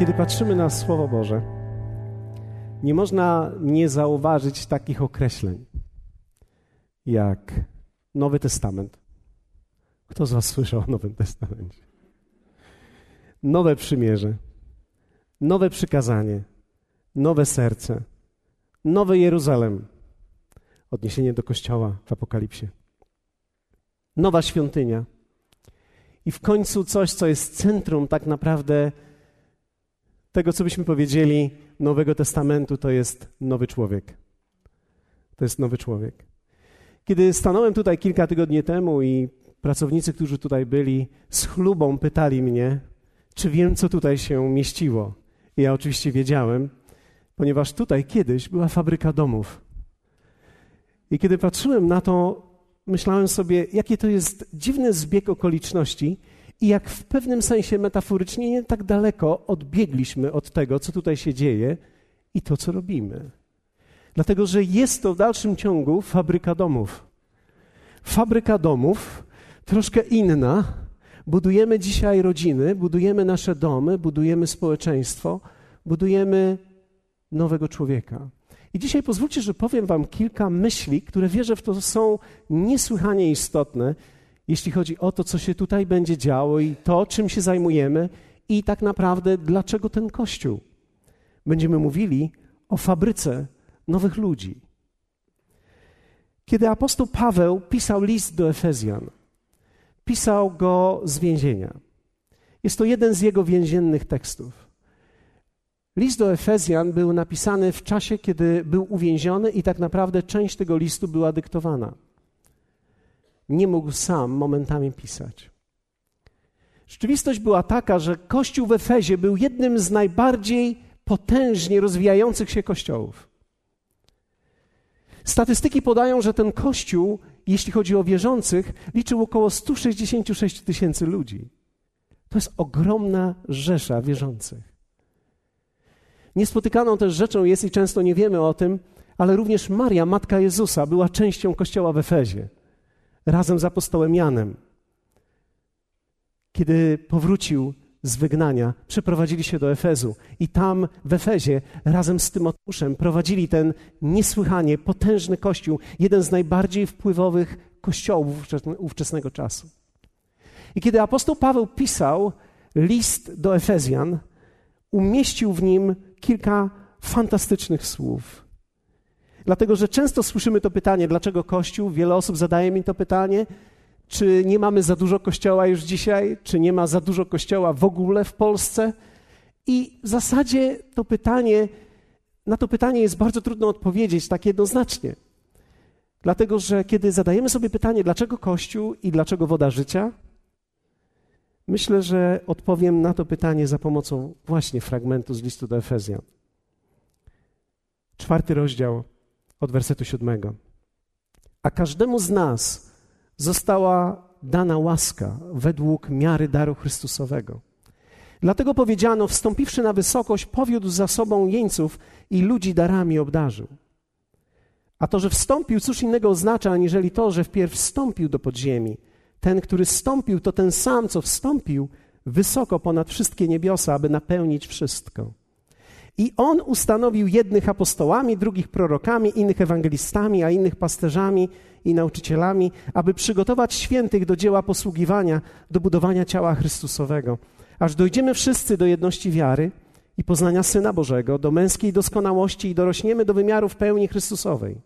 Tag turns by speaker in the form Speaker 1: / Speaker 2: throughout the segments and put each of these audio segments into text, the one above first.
Speaker 1: Kiedy patrzymy na Słowo Boże, nie można nie zauważyć takich określeń jak Nowy Testament. Kto z Was słyszał o Nowym Testamencie? Nowe przymierze, nowe przykazanie, nowe serce, nowe Jeruzalem. Odniesienie do kościoła w Apokalipsie. Nowa świątynia. I w końcu coś, co jest centrum tak naprawdę tego, co byśmy powiedzieli, Nowego Testamentu, to jest nowy człowiek. To jest nowy człowiek. Kiedy stanąłem tutaj kilka tygodni temu i pracownicy, którzy tutaj byli, z chlubą pytali mnie, czy wiem, co tutaj się mieściło. I ja oczywiście wiedziałem, ponieważ tutaj kiedyś była fabryka domów. I kiedy patrzyłem na to, myślałem sobie, jakie to jest dziwny zbieg okoliczności i jak w pewnym sensie metaforycznie nie tak daleko odbiegliśmy od tego, co tutaj się dzieje i to, co robimy. Dlatego, że jest to w dalszym ciągu fabryka domów. Fabryka domów, troszkę inna. Budujemy dzisiaj rodziny, budujemy nasze domy, budujemy społeczeństwo, budujemy nowego człowieka. I dzisiaj pozwólcie, że powiem Wam kilka myśli, które wierzę w to są niesłychanie istotne, jeśli chodzi o to, co się tutaj będzie działo i to, czym się zajmujemy i tak naprawdę dlaczego ten Kościół. Będziemy mówili o fabryce nowych ludzi. Kiedy apostoł Paweł pisał list do Efezjan, pisał go z więzienia. Jest to jeden z jego więziennych tekstów. List do Efezjan był napisany w czasie, kiedy był uwięziony, i tak naprawdę część tego listu była dyktowana. Nie mógł sam momentami pisać. Rzeczywistość była taka, że kościół w Efezie był jednym z najbardziej potężnie rozwijających się kościołów. Statystyki podają, że ten kościół, jeśli chodzi o wierzących, liczył około 166 tysięcy ludzi. To jest ogromna rzesza wierzących. Niespotykaną też rzeczą jest, i często nie wiemy o tym, ale również Maria, matka Jezusa, była częścią kościoła w Efezie, razem z apostołem Janem. Kiedy powrócił z wygnania, przeprowadzili się do Efezu i tam w Efezie razem z Tymoteuszem prowadzili ten niesłychanie potężny kościół, jeden z najbardziej wpływowych kościołów ówczesnego czasu. I kiedy apostoł Paweł pisał list do Efezjan, umieścił w nim kilka fantastycznych słów. Dlatego, że często słyszymy to pytanie, dlaczego Kościół? Wiele osób zadaje mi to pytanie, czy nie mamy za dużo Kościoła już dzisiaj, czy nie ma za dużo Kościoła w ogóle w Polsce? I w zasadzie to pytanie, na to pytanie jest bardzo trudno odpowiedzieć tak jednoznacznie. Dlatego, że kiedy zadajemy sobie pytanie, dlaczego Kościół i dlaczego woda życia, Myślę, że odpowiem na to pytanie za pomocą właśnie fragmentu z listu do Efezjan. Czwarty rozdział od wersetu siódmego. A każdemu z nas została dana łaska według miary daru Chrystusowego. Dlatego powiedziano, wstąpiwszy na wysokość, powiódł za sobą jeńców i ludzi darami obdarzył. A to, że wstąpił, cóż innego oznacza, aniżeli to, że wpierw wstąpił do podziemi – ten, który stąpił, to ten sam, co wstąpił wysoko ponad wszystkie niebiosa, aby napełnić wszystko. I on ustanowił jednych apostołami, drugich prorokami, innych ewangelistami, a innych pasterzami i nauczycielami, aby przygotować świętych do dzieła posługiwania, do budowania ciała Chrystusowego, aż dojdziemy wszyscy do jedności wiary i poznania Syna Bożego, do męskiej doskonałości i dorośniemy do wymiarów pełni Chrystusowej.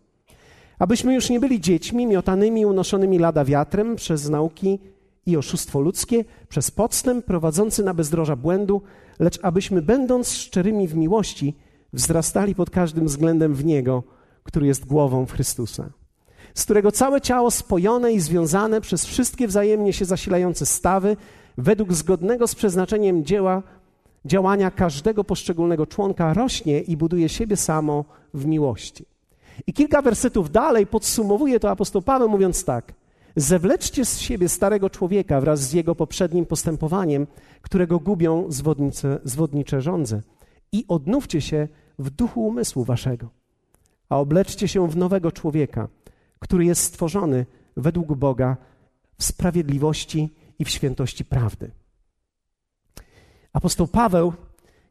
Speaker 1: Abyśmy już nie byli dziećmi miotanymi, unoszonymi lada wiatrem przez nauki i oszustwo ludzkie, przez podstęp prowadzący na bezdroża błędu, lecz abyśmy, będąc szczerymi w miłości, wzrastali pod każdym względem w Niego, który jest głową w Chrystusa, z którego całe ciało spojone i związane przez wszystkie wzajemnie się zasilające stawy, według zgodnego z przeznaczeniem dzieła, działania każdego poszczególnego członka rośnie i buduje siebie samo w miłości. I kilka wersetów dalej podsumowuje to apostoł Paweł, mówiąc tak: Zewleczcie z siebie starego człowieka wraz z jego poprzednim postępowaniem, którego gubią zwodnice, zwodnicze żądze, i odnówcie się w duchu umysłu waszego, a obleczcie się w nowego człowieka, który jest stworzony według Boga w sprawiedliwości i w świętości prawdy. Apostoł Paweł,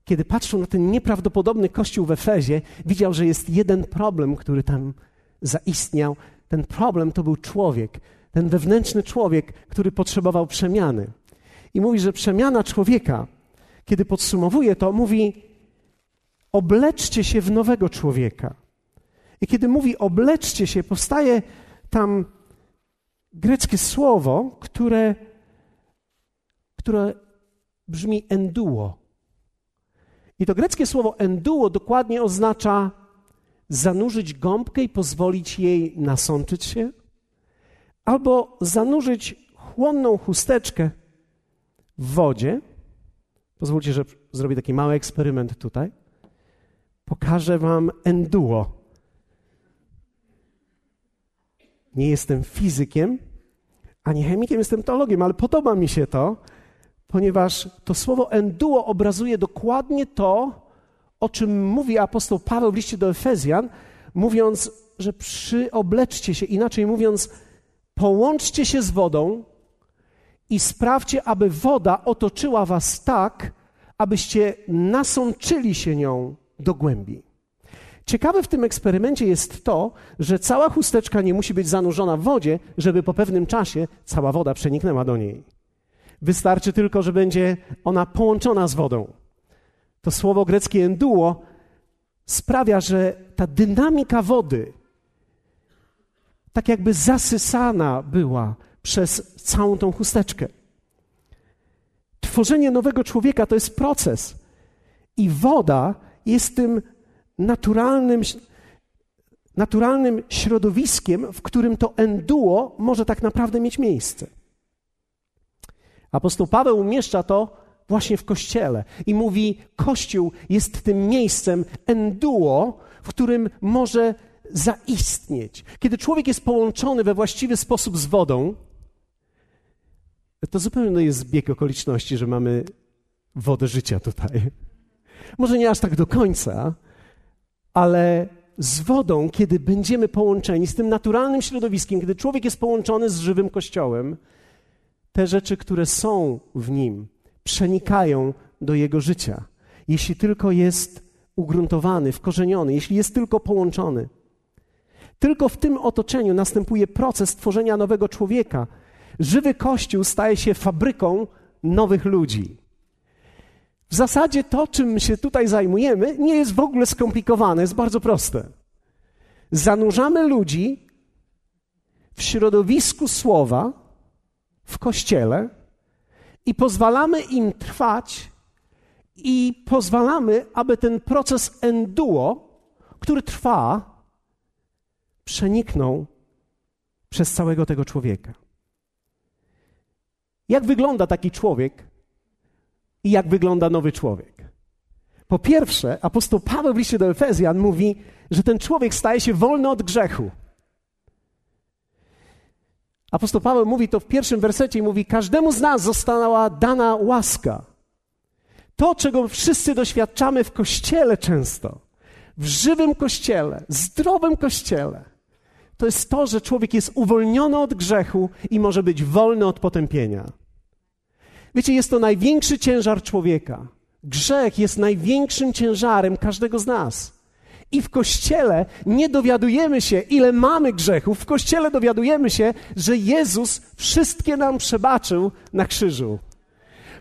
Speaker 1: kiedy patrzył na ten nieprawdopodobny kościół w Efezie, widział, że jest jeden problem, który tam zaistniał. Ten problem to był człowiek, ten wewnętrzny człowiek, który potrzebował przemiany. I mówi, że przemiana człowieka, kiedy podsumowuje to, mówi: obleczcie się w nowego człowieka. I kiedy mówi obleczcie się, powstaje tam greckie słowo, które, które brzmi enduo. I to greckie słowo enduo dokładnie oznacza zanurzyć gąbkę i pozwolić jej nasączyć się, albo zanurzyć chłonną chusteczkę w wodzie. Pozwólcie, że zrobię taki mały eksperyment tutaj. Pokażę Wam enduo. Nie jestem fizykiem, ani chemikiem, jestem teologiem, ale podoba mi się to, ponieważ to słowo enduo obrazuje dokładnie to, o czym mówi apostoł Paweł w liście do Efezjan, mówiąc, że przyobleczcie się, inaczej mówiąc, połączcie się z wodą i sprawdźcie, aby woda otoczyła was tak, abyście nasączyli się nią do głębi. Ciekawe w tym eksperymencie jest to, że cała chusteczka nie musi być zanurzona w wodzie, żeby po pewnym czasie cała woda przeniknęła do niej. Wystarczy tylko, że będzie ona połączona z wodą. To słowo greckie enduo sprawia, że ta dynamika wody tak jakby zasysana była przez całą tą chusteczkę. Tworzenie nowego człowieka to jest proces. I woda jest tym naturalnym, naturalnym środowiskiem, w którym to enduo może tak naprawdę mieć miejsce. Apostoł Paweł umieszcza to właśnie w kościele i mówi: Kościół jest tym miejscem enduo, w którym może zaistnieć. Kiedy człowiek jest połączony we właściwy sposób z wodą, to zupełnie jest zbieg okoliczności, że mamy wodę życia tutaj. Może nie aż tak do końca, ale z wodą, kiedy będziemy połączeni z tym naturalnym środowiskiem, kiedy człowiek jest połączony z żywym kościołem, te rzeczy, które są w nim, przenikają do jego życia. Jeśli tylko jest ugruntowany, wkorzeniony, jeśli jest tylko połączony. Tylko w tym otoczeniu następuje proces tworzenia nowego człowieka. Żywy Kościół staje się fabryką nowych ludzi. W zasadzie to, czym się tutaj zajmujemy, nie jest w ogóle skomplikowane, jest bardzo proste. Zanurzamy ludzi w środowisku słowa, w kościele i pozwalamy im trwać i pozwalamy, aby ten proces enduo, który trwa, przeniknął przez całego tego człowieka. Jak wygląda taki człowiek i jak wygląda nowy człowiek? Po pierwsze, apostoł Paweł w liście do Efezjan mówi, że ten człowiek staje się wolny od grzechu. Apostoł Paweł mówi to w pierwszym wersecie i mówi: Każdemu z nas została dana łaska. To, czego wszyscy doświadczamy w kościele często, w żywym kościele, zdrowym kościele, to jest to, że człowiek jest uwolniony od grzechu i może być wolny od potępienia. Wiecie, jest to największy ciężar człowieka. Grzech jest największym ciężarem każdego z nas. I w kościele nie dowiadujemy się, ile mamy grzechów. W kościele dowiadujemy się, że Jezus wszystkie nam przebaczył na krzyżu.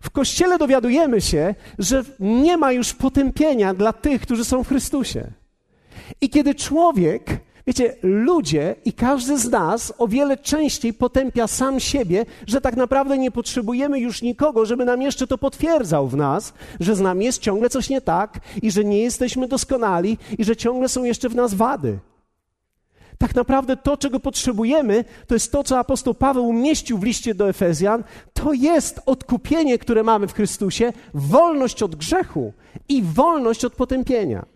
Speaker 1: W kościele dowiadujemy się, że nie ma już potępienia dla tych, którzy są w Chrystusie. I kiedy człowiek Wiecie, ludzie i każdy z nas o wiele częściej potępia sam siebie, że tak naprawdę nie potrzebujemy już nikogo, żeby nam jeszcze to potwierdzał w nas, że z nami jest ciągle coś nie tak i że nie jesteśmy doskonali i że ciągle są jeszcze w nas wady. Tak naprawdę to, czego potrzebujemy, to jest to, co apostoł Paweł umieścił w liście do Efezjan. To jest odkupienie, które mamy w Chrystusie, wolność od grzechu i wolność od potępienia.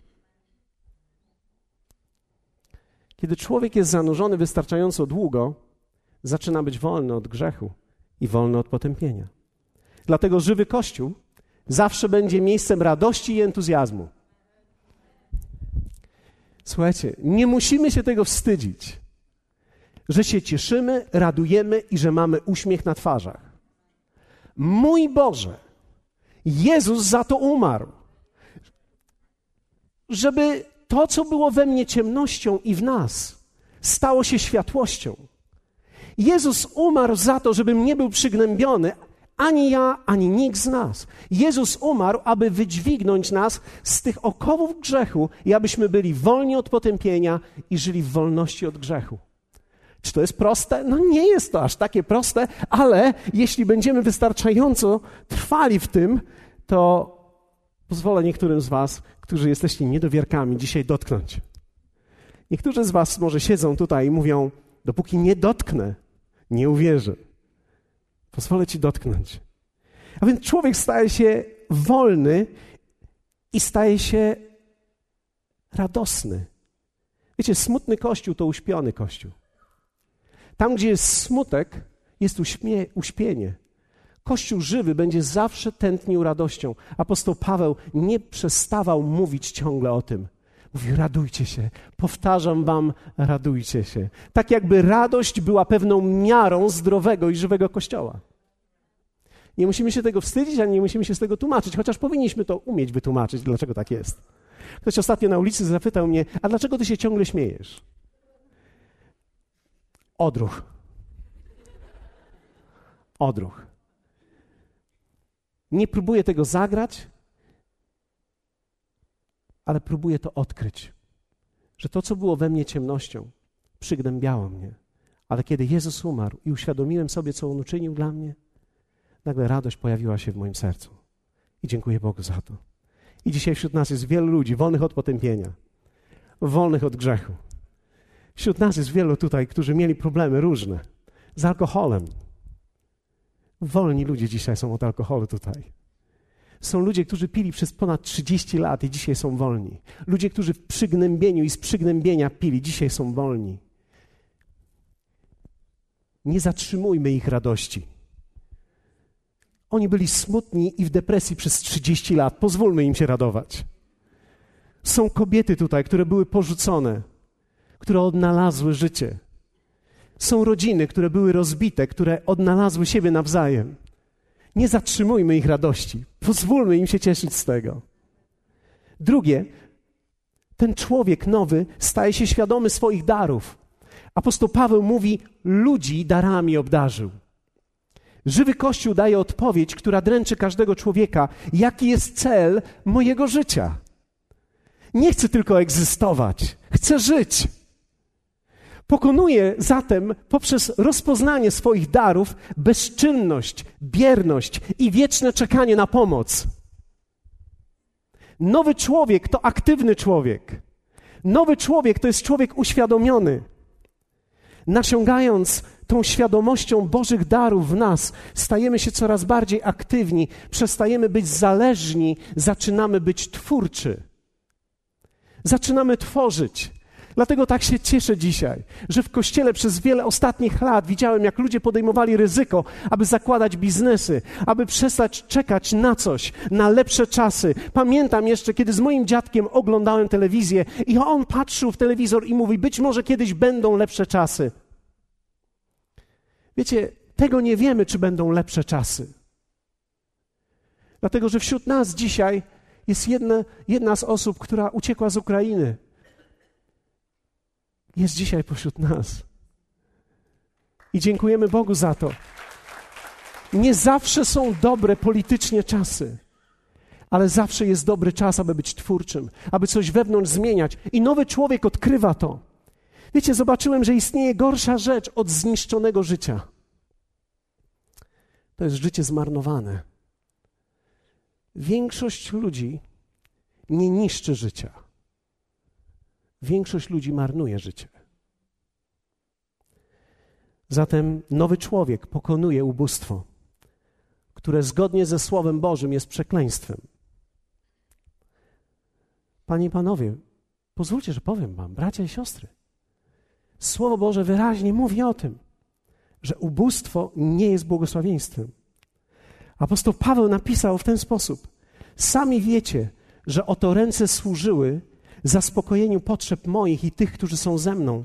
Speaker 1: Kiedy człowiek jest zanurzony wystarczająco długo, zaczyna być wolny od grzechu i wolny od potępienia. Dlatego żywy Kościół zawsze będzie miejscem radości i entuzjazmu. Słuchajcie, nie musimy się tego wstydzić, że się cieszymy, radujemy i że mamy uśmiech na twarzach. Mój Boże, Jezus za to umarł. żeby to, co było we mnie ciemnością i w nas, stało się światłością. Jezus umarł za to, żebym nie był przygnębiony, ani ja, ani nikt z nas. Jezus umarł, aby wydźwignąć nas z tych okowów grzechu i abyśmy byli wolni od potępienia i żyli w wolności od grzechu. Czy to jest proste? No nie jest to aż takie proste, ale jeśli będziemy wystarczająco trwali w tym, to pozwolę niektórym z Was, którzy jesteście niedowierkami, dzisiaj dotknąć. Niektórzy z Was może siedzą tutaj i mówią: Dopóki nie dotknę, nie uwierzę. Pozwolę Ci dotknąć. A więc człowiek staje się wolny i staje się radosny. Wiecie, smutny kościół to uśpiony kościół. Tam, gdzie jest smutek, jest uśmie, uśpienie. Kościół żywy będzie zawsze tętnił radością. Apostoł Paweł nie przestawał mówić ciągle o tym. Mówi, radujcie się. Powtarzam wam, radujcie się. Tak jakby radość była pewną miarą zdrowego i żywego kościoła. Nie musimy się tego wstydzić, ani nie musimy się z tego tłumaczyć, chociaż powinniśmy to umieć wytłumaczyć, dlaczego tak jest. Ktoś ostatnio na ulicy zapytał mnie, a dlaczego ty się ciągle śmiejesz? Odruch. Odruch. Nie próbuję tego zagrać, ale próbuję to odkryć, że to, co było we mnie ciemnością, przygnębiało mnie. Ale kiedy Jezus umarł i uświadomiłem sobie, co On uczynił dla mnie, nagle radość pojawiła się w moim sercu. I dziękuję Bogu za to. I dzisiaj wśród nas jest wielu ludzi wolnych od potępienia, wolnych od grzechu. Wśród nas jest wielu tutaj, którzy mieli problemy różne z alkoholem. Wolni ludzie dzisiaj są od alkoholu tutaj. Są ludzie, którzy pili przez ponad 30 lat i dzisiaj są wolni. Ludzie, którzy w przygnębieniu i z przygnębienia pili, dzisiaj są wolni. Nie zatrzymujmy ich radości. Oni byli smutni i w depresji przez 30 lat. Pozwólmy im się radować. Są kobiety tutaj, które były porzucone, które odnalazły życie. Są rodziny, które były rozbite, które odnalazły siebie nawzajem. Nie zatrzymujmy ich radości. Pozwólmy im się cieszyć z tego. Drugie, ten człowiek nowy staje się świadomy swoich darów. Apostoł Paweł mówi: Ludzi darami obdarzył. Żywy Kościół daje odpowiedź, która dręczy każdego człowieka. Jaki jest cel mojego życia? Nie chcę tylko egzystować, chcę żyć. Pokonuje zatem poprzez rozpoznanie swoich darów bezczynność, bierność i wieczne czekanie na pomoc. Nowy człowiek to aktywny człowiek. Nowy człowiek to jest człowiek uświadomiony. Nasiągając tą świadomością Bożych darów w nas, stajemy się coraz bardziej aktywni, przestajemy być zależni, zaczynamy być twórczy. Zaczynamy tworzyć. Dlatego tak się cieszę dzisiaj, że w kościele przez wiele ostatnich lat widziałem, jak ludzie podejmowali ryzyko, aby zakładać biznesy, aby przestać czekać na coś, na lepsze czasy. Pamiętam jeszcze, kiedy z moim dziadkiem oglądałem telewizję i on patrzył w telewizor i mówi: Być może kiedyś będą lepsze czasy. Wiecie, tego nie wiemy, czy będą lepsze czasy. Dlatego, że wśród nas dzisiaj jest jedna, jedna z osób, która uciekła z Ukrainy jest dzisiaj pośród nas. I dziękujemy Bogu za to. Nie zawsze są dobre politycznie czasy, ale zawsze jest dobry czas, aby być twórczym, aby coś wewnątrz zmieniać. I nowy człowiek odkrywa to. Wiecie, zobaczyłem, że istnieje gorsza rzecz od zniszczonego życia. To jest życie zmarnowane. Większość ludzi nie niszczy życia Większość ludzi marnuje życie. Zatem nowy człowiek pokonuje ubóstwo, które zgodnie ze Słowem Bożym jest przekleństwem. Panie i panowie, pozwólcie, że powiem wam, bracia i siostry. Słowo Boże wyraźnie mówi o tym, że ubóstwo nie jest błogosławieństwem. Apostoł Paweł napisał w ten sposób: Sami wiecie, że oto ręce służyły zaspokojeniu potrzeb moich i tych, którzy są ze mną.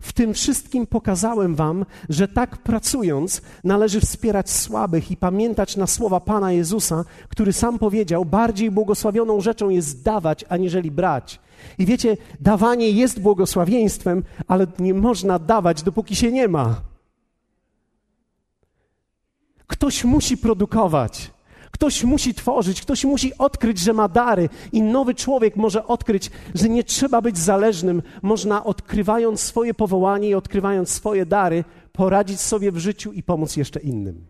Speaker 1: W tym wszystkim pokazałem wam, że tak pracując należy wspierać słabych i pamiętać na słowa Pana Jezusa, który sam powiedział: Bardziej błogosławioną rzeczą jest dawać, aniżeli brać. I wiecie, dawanie jest błogosławieństwem, ale nie można dawać, dopóki się nie ma. Ktoś musi produkować. Ktoś musi tworzyć, ktoś musi odkryć, że ma dary, i nowy człowiek może odkryć, że nie trzeba być zależnym. Można, odkrywając swoje powołanie i odkrywając swoje dary, poradzić sobie w życiu i pomóc jeszcze innym.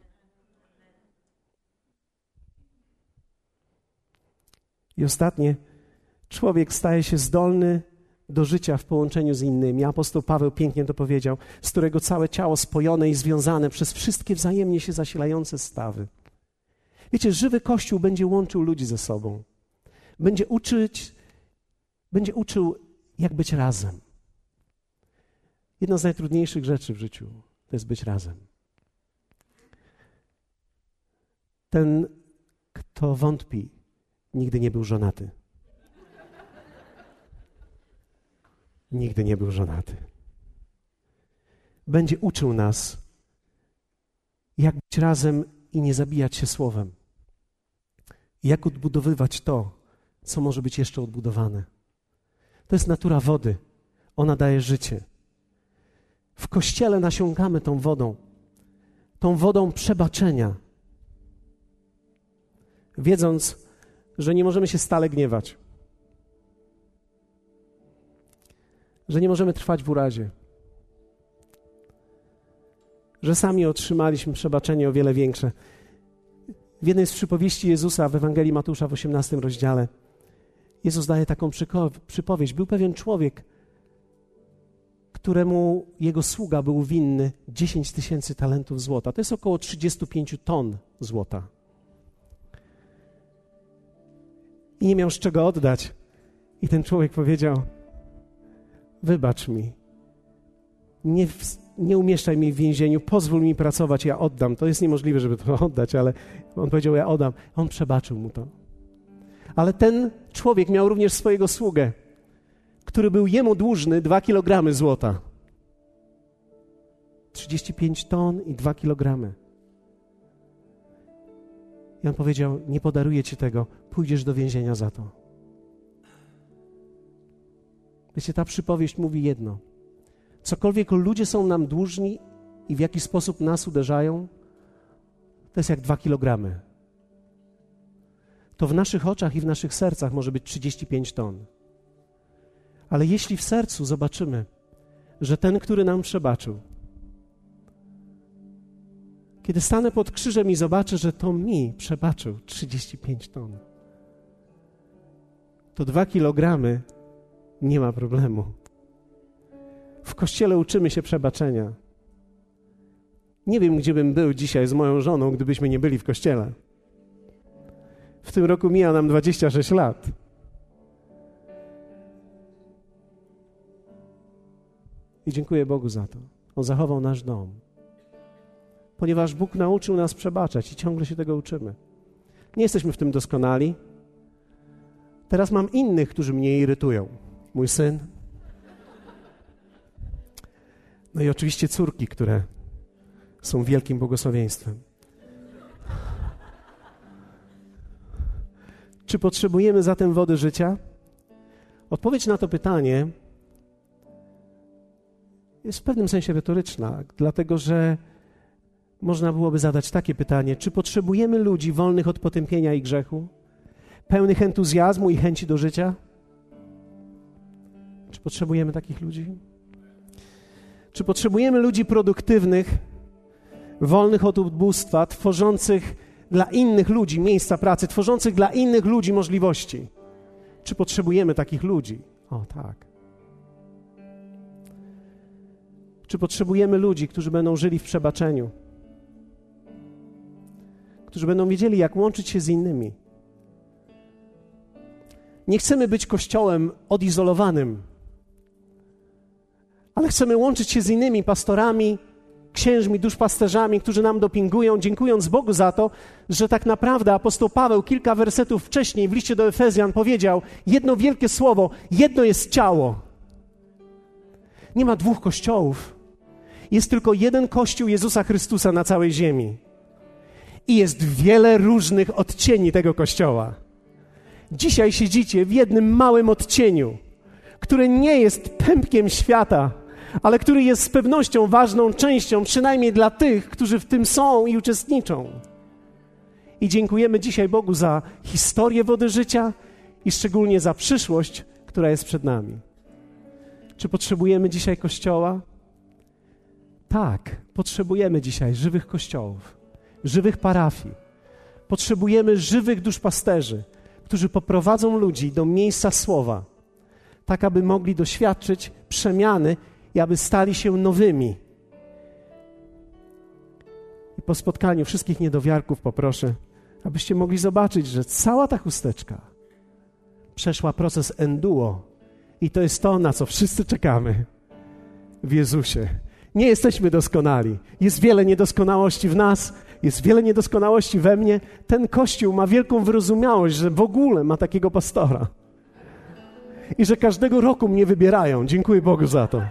Speaker 1: I ostatnie, człowiek staje się zdolny do życia w połączeniu z innymi. Apostoł Paweł pięknie to powiedział, z którego całe ciało spojone i związane przez wszystkie wzajemnie się zasilające stawy. Wiecie, żywy Kościół będzie łączył ludzi ze sobą. Będzie uczyć, będzie uczył, jak być razem. Jedna z najtrudniejszych rzeczy w życiu to jest być razem. Ten, kto wątpi, nigdy nie był żonaty. Nigdy nie był żonaty. Będzie uczył nas, jak być razem i nie zabijać się słowem. Jak odbudowywać to, co może być jeszcze odbudowane. To jest natura wody. Ona daje życie. W kościele nasiąkamy tą wodą, tą wodą przebaczenia, wiedząc, że nie możemy się stale gniewać, że nie możemy trwać w urazie, że sami otrzymaliśmy przebaczenie o wiele większe. W jednej z przypowieści Jezusa w Ewangelii Matusza w 18 rozdziale Jezus daje taką przypowieść. Był pewien człowiek, któremu jego sługa był winny 10 tysięcy talentów złota. To jest około 35 ton złota. I nie miał z czego oddać. I ten człowiek powiedział: Wybacz mi. Nie, nie umieszczaj mnie w więzieniu, pozwól mi pracować, ja oddam. To jest niemożliwe, żeby to oddać, ale on powiedział, ja oddam. On przebaczył mu to. Ale ten człowiek miał również swojego sługę, który był jemu dłużny dwa kilogramy złota. 35 ton i dwa kilogramy. I on powiedział: Nie podaruję ci tego, pójdziesz do więzienia za to. Wiecie, ta przypowieść mówi jedno. Cokolwiek ludzie są nam dłużni i w jaki sposób nas uderzają, to jest jak dwa kilogramy. To w naszych oczach i w naszych sercach może być 35 ton. Ale jeśli w sercu zobaczymy, że ten, który nam przebaczył, kiedy stanę pod krzyżem i zobaczę, że to mi przebaczył 35 ton, to dwa kilogramy nie ma problemu. W kościele uczymy się przebaczenia. Nie wiem, gdzie bym był dzisiaj z moją żoną, gdybyśmy nie byli w kościele. W tym roku mija nam 26 lat. I dziękuję Bogu za to. On zachował nasz dom. Ponieważ Bóg nauczył nas przebaczać i ciągle się tego uczymy. Nie jesteśmy w tym doskonali. Teraz mam innych, którzy mnie irytują. Mój syn, no i oczywiście córki, które są wielkim błogosławieństwem. Czy potrzebujemy zatem wody życia? Odpowiedź na to pytanie jest w pewnym sensie retoryczna, dlatego że można byłoby zadać takie pytanie: czy potrzebujemy ludzi wolnych od potępienia i grzechu, pełnych entuzjazmu i chęci do życia? Czy potrzebujemy takich ludzi? Czy potrzebujemy ludzi produktywnych, wolnych od ubóstwa, tworzących dla innych ludzi miejsca pracy, tworzących dla innych ludzi możliwości? Czy potrzebujemy takich ludzi? O tak. Czy potrzebujemy ludzi, którzy będą żyli w przebaczeniu? Którzy będą wiedzieli, jak łączyć się z innymi? Nie chcemy być kościołem odizolowanym ale chcemy łączyć się z innymi pastorami, księżmi, duszpasterzami, którzy nam dopingują, dziękując Bogu za to, że tak naprawdę apostoł Paweł kilka wersetów wcześniej w liście do Efezjan powiedział jedno wielkie słowo: jedno jest ciało. Nie ma dwóch kościołów. Jest tylko jeden kościół Jezusa Chrystusa na całej ziemi. I jest wiele różnych odcieni tego kościoła. Dzisiaj siedzicie w jednym małym odcieniu, który nie jest pępkiem świata, ale który jest z pewnością ważną częścią, przynajmniej dla tych, którzy w tym są i uczestniczą. I dziękujemy dzisiaj Bogu za historię wody życia i szczególnie za przyszłość, która jest przed nami. Czy potrzebujemy dzisiaj kościoła? Tak, potrzebujemy dzisiaj żywych kościołów, żywych parafii. Potrzebujemy żywych duszpasterzy, którzy poprowadzą ludzi do miejsca słowa, tak aby mogli doświadczyć przemiany i aby stali się nowymi. I po spotkaniu wszystkich niedowiarków poproszę, abyście mogli zobaczyć, że cała ta chusteczka przeszła proces enduo i to jest to, na co wszyscy czekamy w Jezusie. Nie jesteśmy doskonali. Jest wiele niedoskonałości w nas, jest wiele niedoskonałości we mnie. Ten kościół ma wielką wyrozumiałość, że w ogóle ma takiego pastora. I że każdego roku mnie wybierają. Dziękuję Bogu za to.